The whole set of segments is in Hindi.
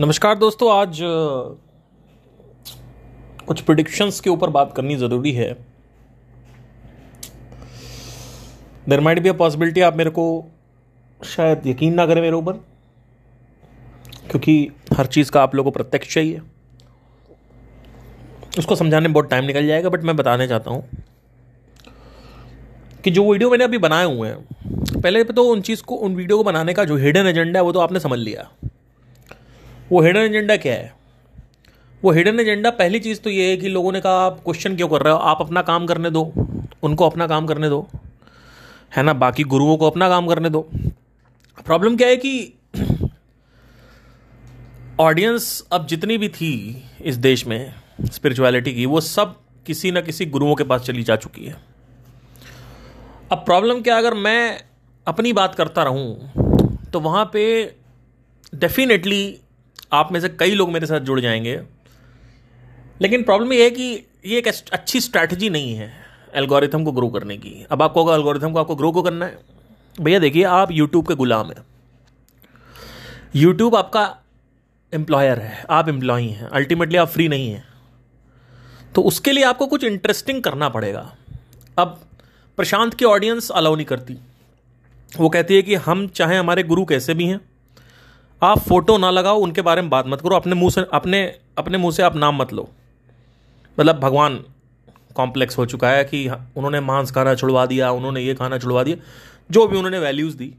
नमस्कार दोस्तों, आज कुछ प्रिडिक्शंस के ऊपर बात करनी ज़रूरी है। There might be a possibility आप मेरे को शायद यकीन ना करें मेरे ऊपर, क्योंकि हर चीज़ का आप लोगों को प्रत्यक्ष चाहिए। उसको समझाने में बहुत टाइम निकल जाएगा बट मैं बताने चाहता हूँ कि जो वीडियो मैंने अभी बनाए हुए हैं, पहले तो उन चीज़ को, उन वीडियो को बनाने का जो हिडन एजेंडा है, वो तो आपने समझ लिया। वो हिडन एजेंडा क्या है? वो हिडन एजेंडा पहली चीज़ तो ये है कि लोगों ने कहा, आप क्वेश्चन क्यों कर रहे हो? आप अपना काम करने दो। उनको अपना काम करने दो। है ना? बाकी गुरुओं को अपना काम करने दो। प्रॉब्लम क्या है कि ऑडियंस अब जितनी भी थी इस देश में स्पिरिचुअलिटी की, वो सब किसी ना किसी गुरुओं के पास चली जा चुकी है। अब प्रॉब्लम क्या अगर मैं अपनी बात करता रहूँ तो वहाँ पे डेफिनेटली आप में से कई लोग मेरे साथ जुड़ जाएँगे। लेकिन प्रॉब्लम ये है कि ये एक अच्छी स्ट्रैटेजी नहीं है एल्गोरिथम को ग्रो करने की। अब आपको अगर एल्गोरिथम को आपको ग्रो को करना है? भैया देखिए, आप यूट्यूब के गुलाम हैं। यूट्यूब आपका एम्प्लॉयर है, आप एम्प्लॉई हैं। अल्टीमेटली आप फ्री नहीं हैं। तो उसके लिए आपको कुछ इंटरेस्टिंग करना पड़ेगा। अब प्रशांत की ऑडियंस अलाउ नहीं करती। वो कहती है कि हम चाहे हमारे गुरु कैसे भी हैं आप फ़ोटो ना लगाओ, उनके बारे में बात मत करो, अपने मुँह से, अपने अपने मुँह से आप नाम मत लो। मतलब भगवान कॉम्प्लेक्स हो चुका है कि उन्होंने मांस खाना छुड़वा दिया, उन्होंने ये खाना छुड़वा दिया, जो भी उन्होंने वैल्यूज़ दी,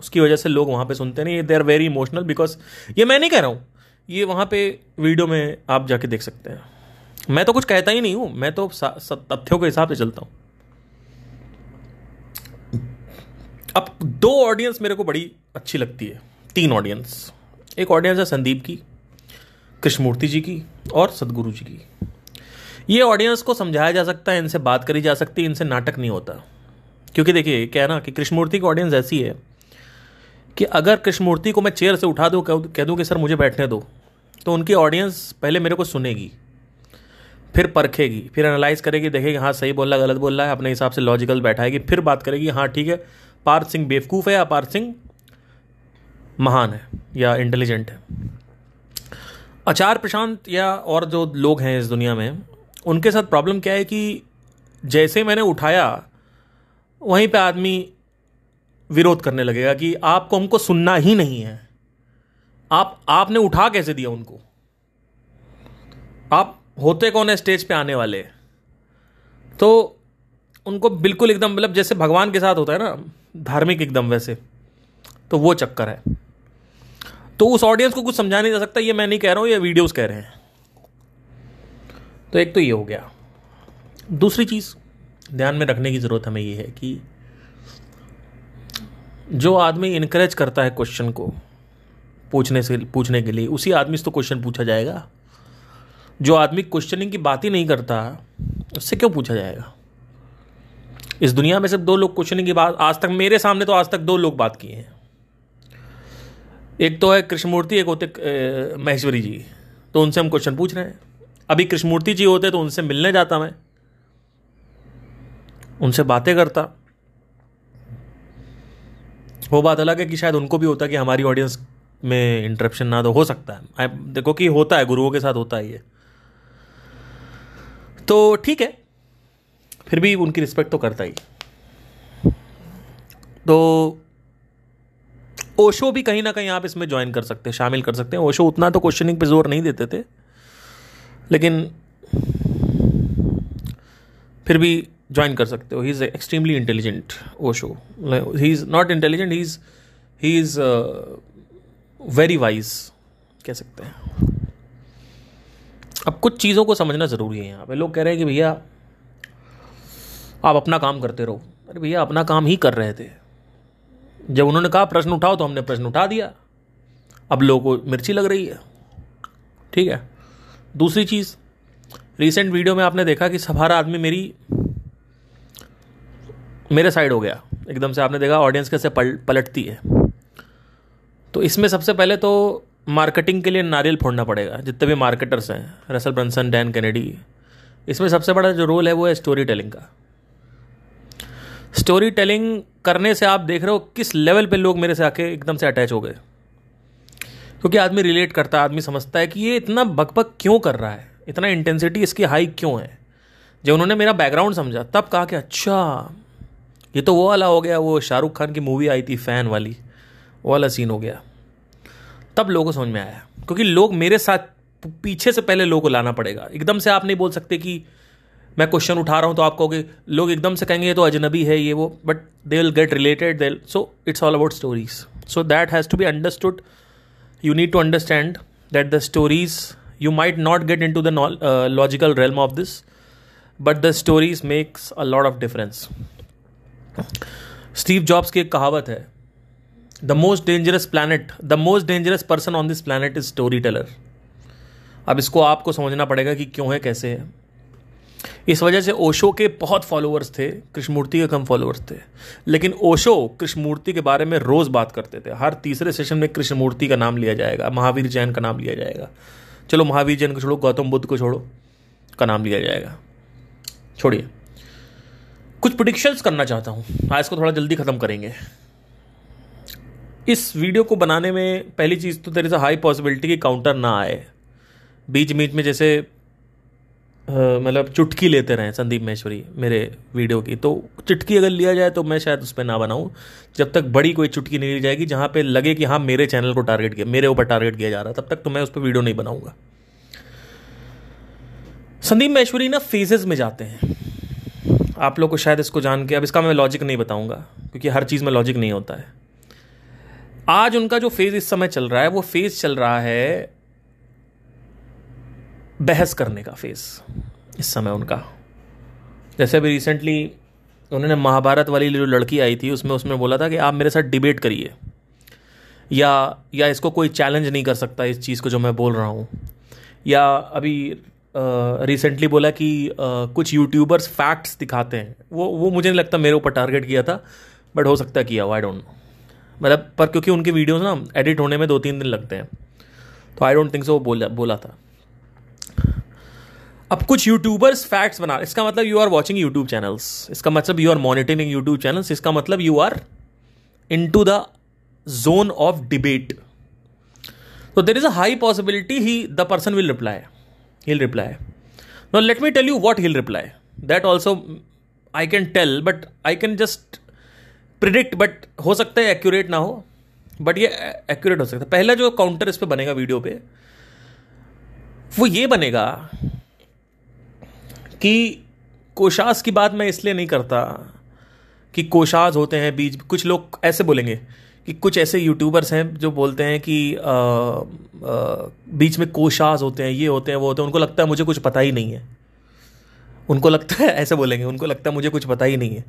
उसकी वजह से लोग वहाँ पे सुनते नहीं they are very emotional because ये मैं नहीं कह रहा हूँ, ये वहाँ पे वीडियो में आप जाके देख सकते हैं। मैं तो कुछ कहता ही नहीं हूँ, मैं तो तथ्यों के हिसाब से चलता हूँ। अब दो ऑडियंस मेरे को बड़ी अच्छी लगती है। तीन ऑडियंस एक ऑडियंस है संदीप की, कृष्णमूर्ति जी की और सदगुरु जी की। ये ऑडियंस को समझाया जा सकता है, इनसे बात करी जा सकती है, इनसे नाटक नहीं होता। क्योंकि देखिए, क्या है ना कि कृष्णमूर्ति की ऑडियंस ऐसी है कि अगर कृष्णमूर्ति को मैं चेयर से उठा दूँ, कह दूँ कि, सर, मुझे बैठने दो तो उनकी ऑडियंस पहले मेरे को सुनेगी, फिर परखेगी, फिर एनालाइज करेगी, देखेगी हाँ सही बोल रहा गलत बोल रहा है, अपने हिसाब से लॉजिकल बैठाएगी, फिर बात करेगी हाँ ठीक है, पार्थ सिंह बेवकूफ़ है या पार्थ सिंह महान है या इंटेलिजेंट है। आचार प्रशांत या और जो लोग हैं इस दुनिया में, उनके साथ प्रॉब्लम क्या है कि जैसे मैंने उठाया, वहीं पे आदमी विरोध करने लगेगा कि आपको हमको सुनना ही नहीं है। आप, आपने उठा कैसे दिया उनको? आप होते कौन है स्टेज पे आने वाले? तो उनको बिल्कुल एकदम मतलब जैसे भगवान के साथ होता है ना, धार्मिक एकदम वैसे। तो वो चक्कर है। तो उस ऑडियंस को कुछ समझा नहीं जा सकता, ये मैं नहीं कह रहा हूँ, ये वीडियोस कह रहे हैं। तो एक तो ये हो गया। दूसरी चीज़ ध्यान में रखने की ज़रूरत हमें ये है कि जो आदमी इनकरेज करता है क्वेश्चन को पूछने से, पूछने के लिए, उसी आदमी से तो क्वेश्चन पूछा जाएगा। जो आदमी क्वेश्चनिंग की बात ही नहीं करता, उससे क्यों पूछा जाएगा? इस दुनिया में सिर्फ़ दो लोग क्वेश्चनिंग की बात, आज तक मेरे सामने तो आज तक दो लोग बात किए हैं। एक तो है कृष्णमूर्ति, एक होते महेश्वरी जी। तो उनसे हम क्वेश्चन पूछ रहे हैं। अभी कृष्णमूर्ति जी होते तो उनसे मिलने जाता मैं। उनसे बातें करता। वो बात अलग है कि शायद उनको भी होता कि हमारी ऑडियंस में इंटरप्शन ना तो हो सकता है। देखो कि होता है, गुरुओं के साथ होता है ये। तो ठीक है। फिर भी उनकी रिस्पेक्ट तो करता ही। तो ओशो भी कहीं ना कहीं आप इसमें ज्वाइन कर सकते हैं, शामिल कर सकते हैं। ओशो उतना तो क्वेश्चनिंग पे ज़ोर नहीं देते थे, लेकिन फिर भी ज्वाइन कर सकते हो। He is extremely intelligent Osho. He is not intelligent he is he is very wise कह सकते हैं। अब कुछ चीज़ों को समझना ज़रूरी है यहाँ पे। लोग कह रहे हैं कि भैया, आप अपना काम करते रहो। अरे भैया, अपना काम ही कर रहे थे। जब उन्होंने कहा प्रश्न उठाओ तो हमने प्रश्न उठा दिया। अब लोगों को मिर्ची लग रही है। ठीक है? दूसरी चीज़ रिसेंट वीडियो में आपने देखा कि सभारा आदमी मेरी मेरे साइड हो गया। एकदम से आपने देखा ऑडियंस कैसे पल, पलटती है। तो इसमें सबसे पहले तो मार्केटिंग के लिए नारियल फोड़ना पड़ेगा जितने भी मार्केटर्स हैं रसल ब्रंसन डैन कैनेडी इसमें सबसे बड़ा जो रोल है वो है स्टोरी टेलिंग का। स्टोरी टेलिंग करने से आप देख रहे हो किस लेवल पे लोग मेरे से आके एकदम से अटैच हो गए। क्योंकि आदमी रिलेट करता है, आदमी समझता है कि ये इतना बकबक क्यों कर रहा है? इतना इंटेंसिटी इसकी हाई क्यों है? जब उन्होंने मेरा बैकग्राउंड समझा, तब कहा कि अच्छा ये तो वो वाला हो गया, वो शाहरुख खान की मूवी आई थी फ़ैन वाली। वो वाला सीन हो गया। तब लोगों को समझ में आया। क्योंकि लोग मेरे साथ पीछे से पहले लोगों को लाना पड़ेगा। एकदम से आप नहीं बोल सकते कि मैं क्वेश्चन उठा रहा हूँ तो आप कहोगे लोग एकदम से कहेंगे ये तो अजनबी है ये वो but they will get related they so it's all about stories so that has to be understood you need to understand that the stories you might not get into uh, logical realm of this but the stories makes a lot of difference. Steve Jobs की एक कहावत है the most dangerous planet the most dangerous person on this planet is storyteller अब इसको आपको समझना पड़ेगा कि क्यों है कैसे है। इस वजह से ओशो के बहुत फॉलोअर्स थे, कृष्णमूर्ति के कम फॉलोअर्स थे। लेकिन ओशो कृष्णमूर्ति के बारे में रोज बात करते थे। हर तीसरे सेशन में कृष्णमूर्ति का नाम लिया जाएगा, महावीर जैन का नाम लिया जाएगा। चलो महावीर जैन को छोड़ो, गौतम बुद्ध को छोड़ो, का नाम लिया जाएगा। छोड़िए। कुछ प्रोडिक्शंस करना चाहता हूँ। आज को थोड़ा जल्दी खत्म करेंगे। इस वीडियो को बनाने में पहली चीज़ तो तेरे से हाई पॉसिबिलिटी कि काउंटर ना आए। बीच बीच में जैसे मतलब चुटकी लेते रहे संदीप महेश्वरी मेरे वीडियो की। तो चुटकी अगर लिया जाए तो मैं शायद उस पर ना बनाऊँ। जब तक बड़ी कोई चुटकी नहीं ली जाएगी, जहाँ पे लगे कि हाँ मेरे चैनल को टारगेट किया, मेरे ऊपर टारगेट किया जा रहा तब तक तो मैं उस पर वीडियो नहीं बनाऊँगा। संदीप महेश्वरी ना फेजेस में जाते हैं। आप लोग को शायद इसको जान के, अब इसका मैं लॉजिक नहीं बताऊँगा, क्योंकि हर चीज़ में लॉजिक नहीं होता है। आज उनका जो फ़ेज़ इस समय चल रहा है, वो फ़ेज़ चल रहा है बहस करने का फेस इस समय उनका। जैसे अभी रिसेंटली उन्होंने महाभारत वाली जो लड़की आई थी उसमें उसमें बोला था कि आप मेरे साथ डिबेट करिए। या या इसको कोई चैलेंज नहीं कर सकता इस चीज़ को जो मैं बोल रहा हूँ। या अभी रिसेंटली बोला कि आ, कुछ यूट्यूबर्स फैक्ट्स दिखाते हैं। वो वो मुझे नहीं लगता मेरे ऊपर टारगेट किया था बट हो सकता किया आई डोंट नो मतलब पर क्योंकि उनकी वीडियोस ना एडिट होने में दो तीन दिन लगते हैं। तो आई डोंट थिंक सो वो बोला बोला था। अब कुछ यूट्यूबर्स फैक्ट्स बना इसका मतलब you are watching YouTube channels इसका मतलब you are monitoring YouTube channels इसका मतलब you are into the zone of debate तो there is a high possibility he the person will reply he'll reply no let me tell you what he'll reply that also I can tell but I can just predict but हो सकता है एक्यूरेट ना हो बट ये एक्यूरेट हो सकता है। पहला जो काउंटर इस पर बनेगा वीडियो पे, वो ये बनेगा कि कोशास की बात मैं इसलिए नहीं करता कि कोशाज होते हैं बीच कुछ लोग ऐसे बोलेंगे कि कुछ ऐसे यूट्यूबर्स हैं जो बोलते हैं कि आ, आ, बीच में कोशाज होते हैं ये होते हैं वो होते हैं उनको लगता है मुझे कुछ पता ही नहीं है। उनको लगता है ऐसे बोलेंगे उनको लगता है मुझे कुछ पता ही नहीं है।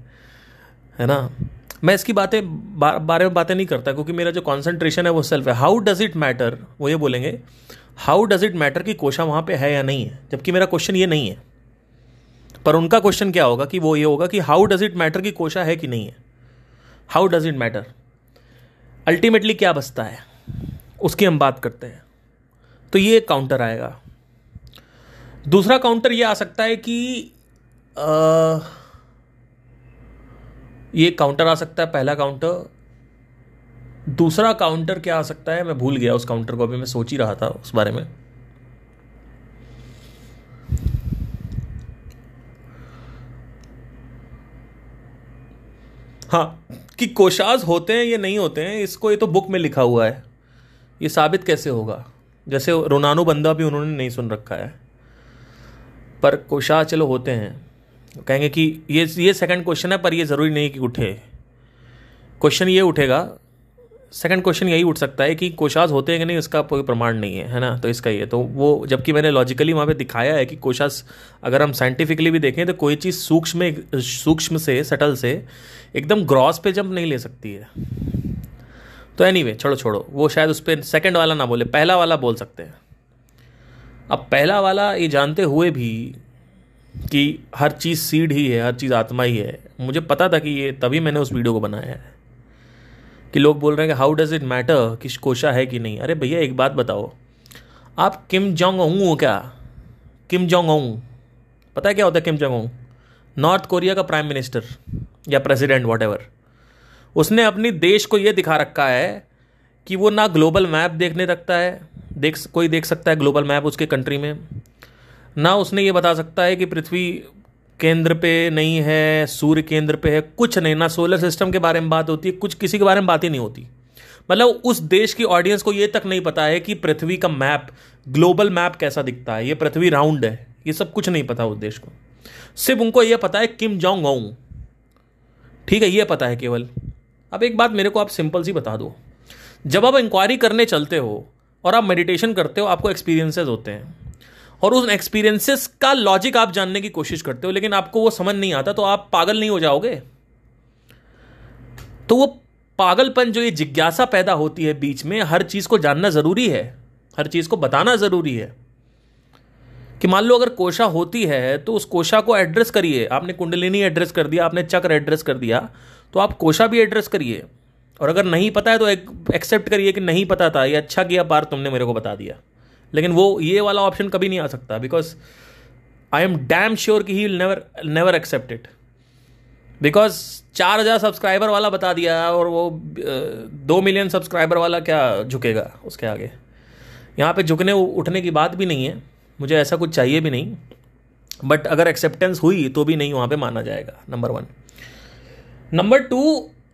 है ना? मैं इसकी बातें बा, बारे में बातें नहीं करता क्योंकि मेरा जो कॉन्सेंट्रेशन है वो सेल्फ है। हाउ डज इट मैटर वो ये बोलेंगे हाउ डज इट मैटर कि कोशा वहाँ पे है या नहीं है? जबकि मेरा क्वेश्चन ये नहीं है। पर उनका क्वेश्चन क्या होगा कि वो ये होगा कि हाउ डज इट मैटर कि कोशा है कि नहीं है? How does it matter ultimately क्या बचता है? उसकी हम बात करते हैं। तो ये एक काउंटर आएगा। दूसरा काउंटर ये आ सकता है कि आ, ये काउंटर आ सकता है पहला काउंटर दूसरा काउंटर क्या आ सकता है? मैं भूल गया उस काउंटर को अभी मैं सोच ही रहा था उस बारे में। हाँ कि कोशाज होते हैं या नहीं होते हैं, इसको ये तो बुक में लिखा हुआ है। ये साबित कैसे होगा? जैसे रोनानो बंदा भी उन्होंने नहीं सुन रखा है। पर कोशाज चलो होते हैं। कहेंगे कि ये ये सेकंड क्वेश्चन है, पर ये ज़रूरी नहीं कि उठे। क्वेश्चन ये उठेगा सेकंड क्वेश्चन यही उठ सकता है कि कोशाज होते हैं कि नहीं उसका कोई प्रमाण नहीं है है ना? तो इसका ये तो वो जबकि मैंने लॉजिकली वहाँ पे दिखाया है कि कोशाज अगर हम साइंटिफिकली भी देखें तो कोई चीज़ सूक्ष्म सूक्ष्म से सटल से एकदम ग्रॉस पे जंप नहीं ले सकती है। तो एनी anyway, छोड़ो छोड़ो वो शायद उस पर सेकेंड वाला ना बोले पहला वाला बोल सकते हैं। अब पहला वाला ये जानते हुए भी कि हर चीज़ सीड ही है हर चीज़ आत्मा ही है मुझे पता था कि ये तभी मैंने उस वीडियो को बनाया है। कि लोग बोल रहे हैं कि हाउ डज़ इट मैटर कि कोशा है कि नहीं? अरे भैया, एक बात बताओ। आप किम जोंग ऊ हो क्या? किम जोंग ऊ पता है क्या होता है Kim Jong Un North Korea का प्राइम मिनिस्टर या प्रेसिडेंट वॉट उसने अपनी देश को यह दिखा रखा है कि वो ना ग्लोबल मैप देखने रखता है। देख, कोई देख सकता है ग्लोबल मैप उसके कंट्री में? ना उसने ये बता सकता है कि पृथ्वी केंद्र पे नहीं है, सूर्य केंद्र पे है, कुछ नहीं, ना सोलर सिस्टम के बारे में बात होती है, कुछ किसी के बारे में बात ही नहीं होती। मतलब उस देश की ऑडियंस को ये तक नहीं पता है कि पृथ्वी का मैप ग्लोबल मैप कैसा दिखता है, ये पृथ्वी राउंड है, ये सब कुछ नहीं पता उस देश को। सिर्फ़ उनको यह पता है किम जोंग ओंग ठीक है, ये पता है केवल। अब एक बात मेरे को आप सिंपल सी बता दो। जब आप इंक्वायरी करने चलते हो और आप मेडिटेशन करते हो, आपको एक्सपीरियंसेस होते हैं। और उन एक्सपीरियंसेस का लॉजिक आप जानने की कोशिश करते हो, लेकिन आपको वो समझ नहीं आता तो आप पागल नहीं हो जाओगे? तो वो पागलपन, जो ये जिज्ञासा पैदा होती है बीच में, हर चीज़ को जानना ज़रूरी है। हर चीज़ को बताना ज़रूरी है। कि मान लो अगर कोशा होती है तो उस कोशा को एड्रेस करिए। आपने कुंडलिनी एड्रेस कर दिया, आपने चक्र एड्रेस कर दिया तो आप कोशा भी एड्रेस करिए। और अगर नहीं पता है तो एक्सेप्ट करिए कि नहीं पता था, ये अच्छा किया बार तुमने मेरे को बता दिया। लेकिन वो ये वाला ऑप्शन कभी नहीं आ सकता because I am damn sure कि he never never accept it because चार हज़ार सब्सक्राइबर वाला बता दिया और वो दो मिलियन सब्सक्राइबर वाला क्या झुकेगा उसके आगे? यहाँ पे झुकने, उठने की बात भी नहीं है, मुझे ऐसा कुछ चाहिए भी नहीं बट अगर एक्सेप्टेंस हुई तो भी नहीं वहाँ पे माना जाएगा number one number two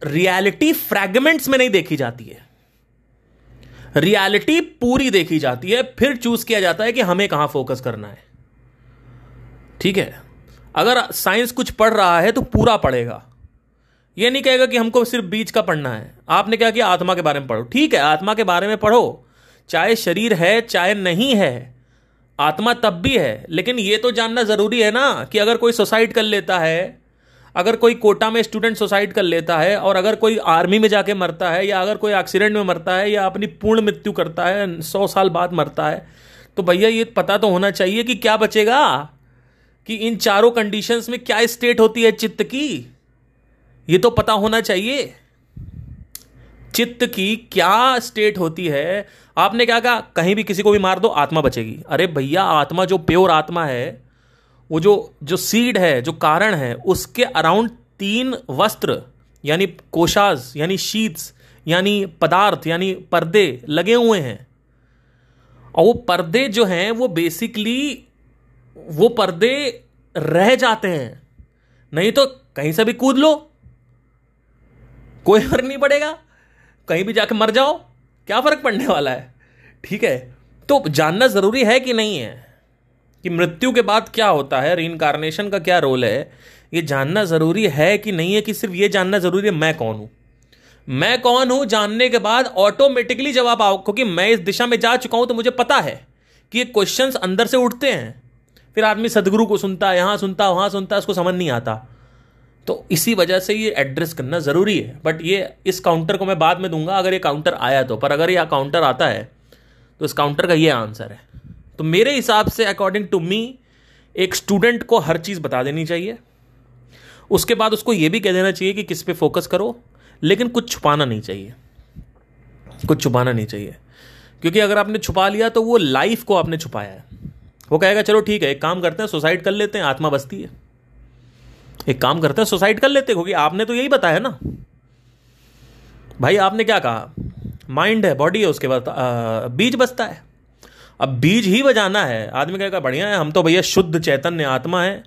reality fragments में नहीं देखी जाती है। रियलिटी पूरी देखी जाती है, फिर चूज़ किया जाता है कि हमें कहाँ फोकस करना है। ठीक है? अगर साइंस कुछ पढ़ रहा है तो पूरा पढ़ेगा। यह नहीं कहेगा कि हमको सिर्फ़ बीच का पढ़ना है। आपने क्या किया आत्मा के बारे में पढ़ो। ठीक है, आत्मा के बारे में पढ़ो। चाहे शरीर है, चाहे नहीं है, आत्मा तब भी है। लेकिन यह तो जानना ज़रूरी है ना कि अगर कोई सुसाइड कर लेता है अगर कोई कोटा में स्टूडेंट सुसाइड कर लेता है और अगर कोई आर्मी में जाके मरता है या अगर कोई एक्सीडेंट में मरता है या अपनी पूर्ण मृत्यु करता है, सौ साल बाद मरता है तो भैया ये पता तो होना चाहिए कि क्या बचेगा? कि इन चारों कंडीशंस में क्या स्टेट होती है चित्त की? ये तो पता होना चाहिए। चित्त की क्या स्टेट होती है? आपने क्या कहा? कहीं भी किसी को भी मार दो, आत्मा बचेगी। अरे भैया, आत्मा जो प्योर आत्मा है वो जो जो सीड है, जो कारण है, उसके अराउंड तीन वस्त्र, यानी कोशाज यानी शीट्स यानी पदार्थ, यानी पर्दे लगे हुए हैं। और वो पर्दे जो हैं, वो बेसिकली वो पर्दे रह जाते हैं। नहीं तो कहीं से भी कूद लो। कोई फ़र्क नहीं पड़ेगा। कहीं भी जाके मर जाओ। क्या फ़र्क पड़ने वाला है? ठीक है। तो जानना ज़रूरी है कि नहीं है? कि मृत्यु के बाद क्या होता है रीइनकारनेशन का क्या रोल है, ये जानना ज़रूरी है कि नहीं है कि सिर्फ़ ये जानना ज़रूरी है, मैं कौन हूँ? मैं कौन हूँ जानने के बाद ऑटोमेटिकली जवाब आओ, क्योंकि मैं इस दिशा में जा चुका हूँ तो मुझे पता है कि ये क्वेश्चंस अंदर से उठते हैं। फिर आदमी सदगुरु को सुनता है, यहाँ सुनता है, वहाँ सुनता है, उसको समझ नहीं आता। तो इसी वजह से ये एड्रेस करना ज़रूरी है। बट ये, इस काउंटर को मैं बाद में दूँगा, अगर ये काउंटर आया तो। पर अगर ये काउंटर आता है तो इस काउंटर का ये आंसर है। तो मेरे हिसाब से अकॉर्डिंग टू मी एक स्टूडेंट को हर चीज़ बता देनी चाहिए। उसके बाद उसको यह भी कह देना चाहिए कि किस पे फोकस करो, लेकिन कुछ छुपाना नहीं चाहिए। कुछ छुपाना नहीं चाहिए। क्योंकि अगर आपने छुपा लिया तो वो लाइफ को आपने छुपाया है। वो कहेगा, चलो ठीक है, एक काम करते हैं सुसाइड कर लेते हैं, आत्मा बसती है। एक काम करते हैं सुसाइड कर लेते हैं, क्योंकि आपने तो यही बताया ना। भाई, आपने क्या कहा? माइंड है बॉडी है, उसके बाद बीज बसता है। अब बीज ही बजाना है। आदमी कहेगा, बढ़िया है, हम तो भैया शुद्ध चैतन्य आत्मा है।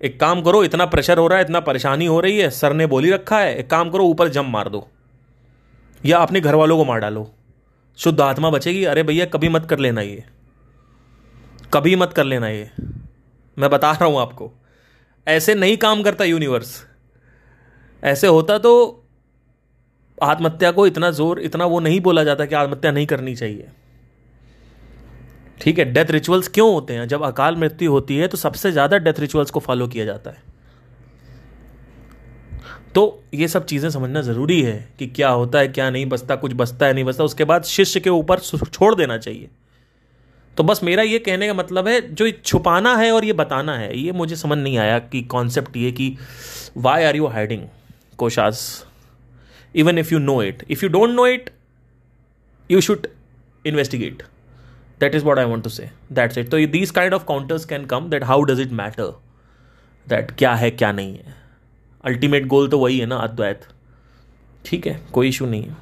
एक काम करो, इतना प्रेशर हो रहा है, इतना परेशानी हो रही है, सर ने बोली रखा है, एक काम करो, ऊपर जम मार दो। या अपने घर वालों को मार डालो। शुद्ध आत्मा बचेगी, अरे भैया, कभी मत कर लेना ये। कभी मत कर लेना ये। मैं बता रहा हूँ आपको। ऐसे नहीं काम करता यूनिवर्स ऐसे होता तो आत्महत्या को इतना ज़ोर, इतना वो नहीं बोला जाता कि आत्महत्या नहीं करनी चाहिए। ठीक है डेथ रिचुअल्स क्यों होते हैं? जब अकाल मृत्यु होती है तो सबसे ज़्यादा डेथ रिचुअल्स को फॉलो किया जाता है। तो ये सब चीज़ें समझना ज़रूरी है कि क्या होता है, क्या नहीं बचता कुछ बचता है, नहीं बचता उसके बाद शिष्य के ऊपर छोड़ देना चाहिए। तो बस मेरा ये कहने का मतलब है, जो छुपाना है और ये बताना है, ये मुझे समझ नहीं आया कि कॉन्सेप्ट ये कि why are you hiding cautious even if you know it if you don't know it you should investigate that is what i want to say. That's it. So, these kind of counters can come that how does it matter? That क्या है, क्या नहीं है? अल्टीमेट गोल तो वही है ना, अद्वैत। ठीक है, कोई इशू नहीं है।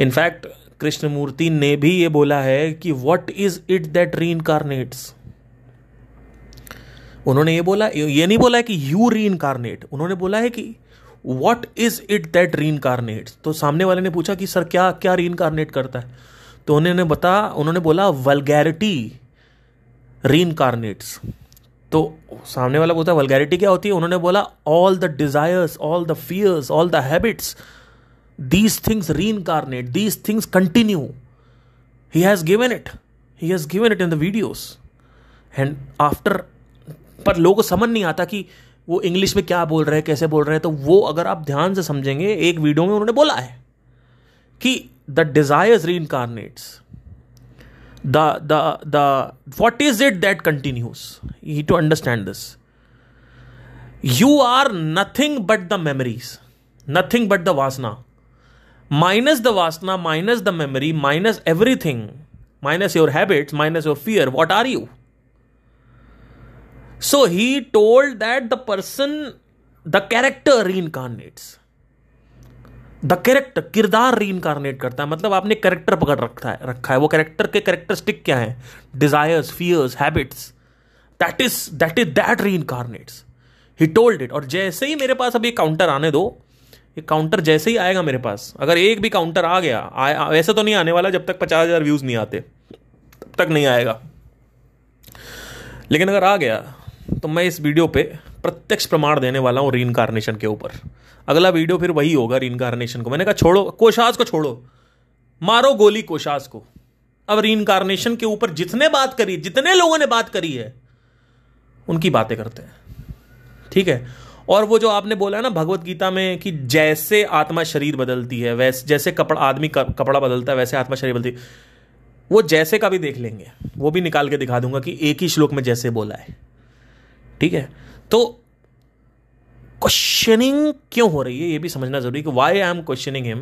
इनफैक्ट कृष्णमूर्ति ने भी ये बोला है कि what is it that reincarnates उन्होंने ये बोला, ये नहीं बोला है कि यू री इनकारनेट उन्होंने बोला है कि what is it that reincarnate तो सामने वाले ने पूछा कि सर क्या क्या री इनकारनेट करता है? तो उन्होंने बता, उन्होंने बोला वलगैरिटी री इनकारनेट्स तो सामने वाला बोलता है वलगैरिटी क्या होती है? उन्होंने बोला all the desires all the fears all the habits these things reincarnate these things continue he has given it he has given it in the videos and after पर लोगों को समझ नहीं आता कि वो इंग्लिश में क्या बोल रहे हैं, कैसे बोल रहे हैं तो वो अगर आप ध्यान से समझेंगे, एक वीडियो में उन्होंने बोला है कि the desires reincarnates. The the the what is it that continues? You need to understand this. You are nothing but the memories. Nothing but the vasna. Minus the vasna minus the memory minus everything. Minus your habits minus your fear. What are you? So he told that the person the character reincarnates. The character किरदार री इनकारनेट करता है। मतलब आपने कैरेक्टर पकड़ रखा है रखा है। वो कैरेक्टर के कैरेक्टरिस्टिक क्या है? Desires fears habits that is that is that reincarnates he told it और जैसे ही मेरे पास अभी काउंटर आने दो ये काउंटर जैसे ही आएगा मेरे पास। अगर एक भी काउंटर आ गया आ, वैसे तो नहीं आने वाला जब तक पचास हज़ार व्यूज़ नहीं आते। तब तक नहीं आएगा। लेकिन अगर आ गया तो मैं इस वीडियो पे प्रत्यक्ष प्रमाण देने वाला हूँ री के ऊपर। अगला वीडियो फिर वही होगा री को। मैंने कहा, छोड़ो, कोशास को छोड़ो। मारो गोली कोशास को। अब री के ऊपर जितने बात करी, जितने लोगों ने बात करी है, उनकी बातें करते हैं। ठीक है? और वो जो आपने बोला है ना भगवत गीता में कि जैसे आत्मा शरीर बदलती है, वैसे, जैसे कपड़ा, आदमी कपड़ा बदलता है, वैसे आत्मा शरीर बदलती है। वो जैसे का भी देख लेंगे। वो भी निकाल के दिखा दूँगा कि एक ही श्लोक में जैसे बोला है। ठीक है? तो क्वेश्चनिंग क्यों हो रही है? ये भी समझना ज़रूरी कि why I am questioning him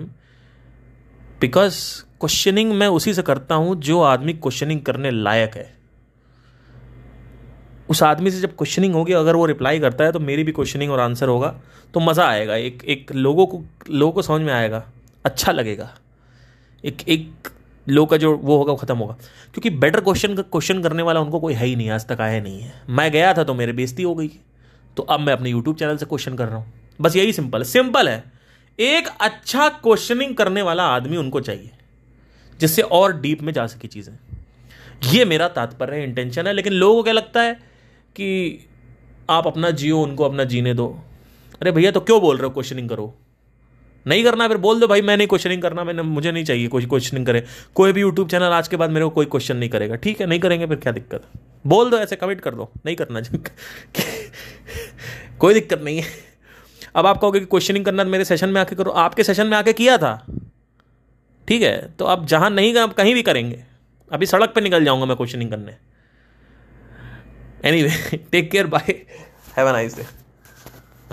because questioning मैं उसी से करता हूँ जो आदमी क्वेश्चनिंग करने लायक है। उस आदमी से जब क्वेश्चनिंग होगी, अगर वो रिप्लाई करता है तो मेरी भी क्वेश्चनिंग और आंसर होगा तो मज़ा आएगा। एक एक लोगों को लोगों को समझ में आएगा अच्छा लगेगा। एक एक लोग का जो वो होगा, वो खत्म होगा। क्योंकि बेटर क्वेश्चन क्वेश्चन करने वाला उनको कोई है ही नहीं, आज तक आया नहीं है। मैं गया था तो मेरी बेइज्जती हो गई। तो अब मैं अपने यूट्यूब चैनल से क्वेश्चन कर रहा हूँ। बस यही सिंपल है। सिंपल है। एक अच्छा क्वेश्चनिंग करने वाला आदमी उनको चाहिए, जिससे और डीप में जा सके चीज़ें। ये मेरा तात्पर्य है इंटेंशन है, लेकिन लोगों को क्या लगता है कि आप अपना जियो, उनको अपना जीने दो। अरे भैया तो क्यों बोल रहे हो क्वेश्चनिंग करो? नहीं करना, फिर बोल दो भाई, मैं नहीं क्वेश्चनिंग करना, मैंने, मुझे नहीं चाहिए कोई क्वेश्चनिंग करे। कोई भी यूट्यूब चैनल आज के बाद मेरे को कोई क्वेश्चन नहीं करेगा। ठीक है, नहीं करेंगे, फिर क्या दिक्कत? बोल दो, ऐसे कमिट कर दो। नहीं करना कोई दिक्कत नहीं है। अब आप कहोगे कि क्वेश्चनिंग करना मेरे सेशन में आके करो। आपके सेशन में आके किया था। ठीक है तो आप जहाँ नहीं गए, आप कहीं भी करेंगे। अभी सड़क पे निकल जाऊँगा मैं क्वेश्चनिंग करने। Any take care bye have a nice day